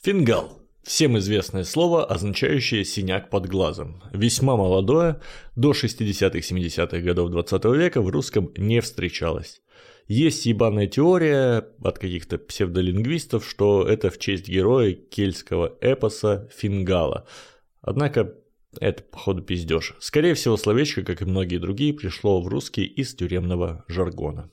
Фингал. Всем известное слово, означающее «синяк под глазом». Весьма молодое, до 60-70-х годов 20 века в русском не встречалось. Есть ебаная теория от каких-то псевдолингвистов, что это в честь героя кельтского эпоса Фингала. Однако это, походу, пиздеж. Скорее всего, словечко, как и многие другие, пришло в русский из тюремного жаргона.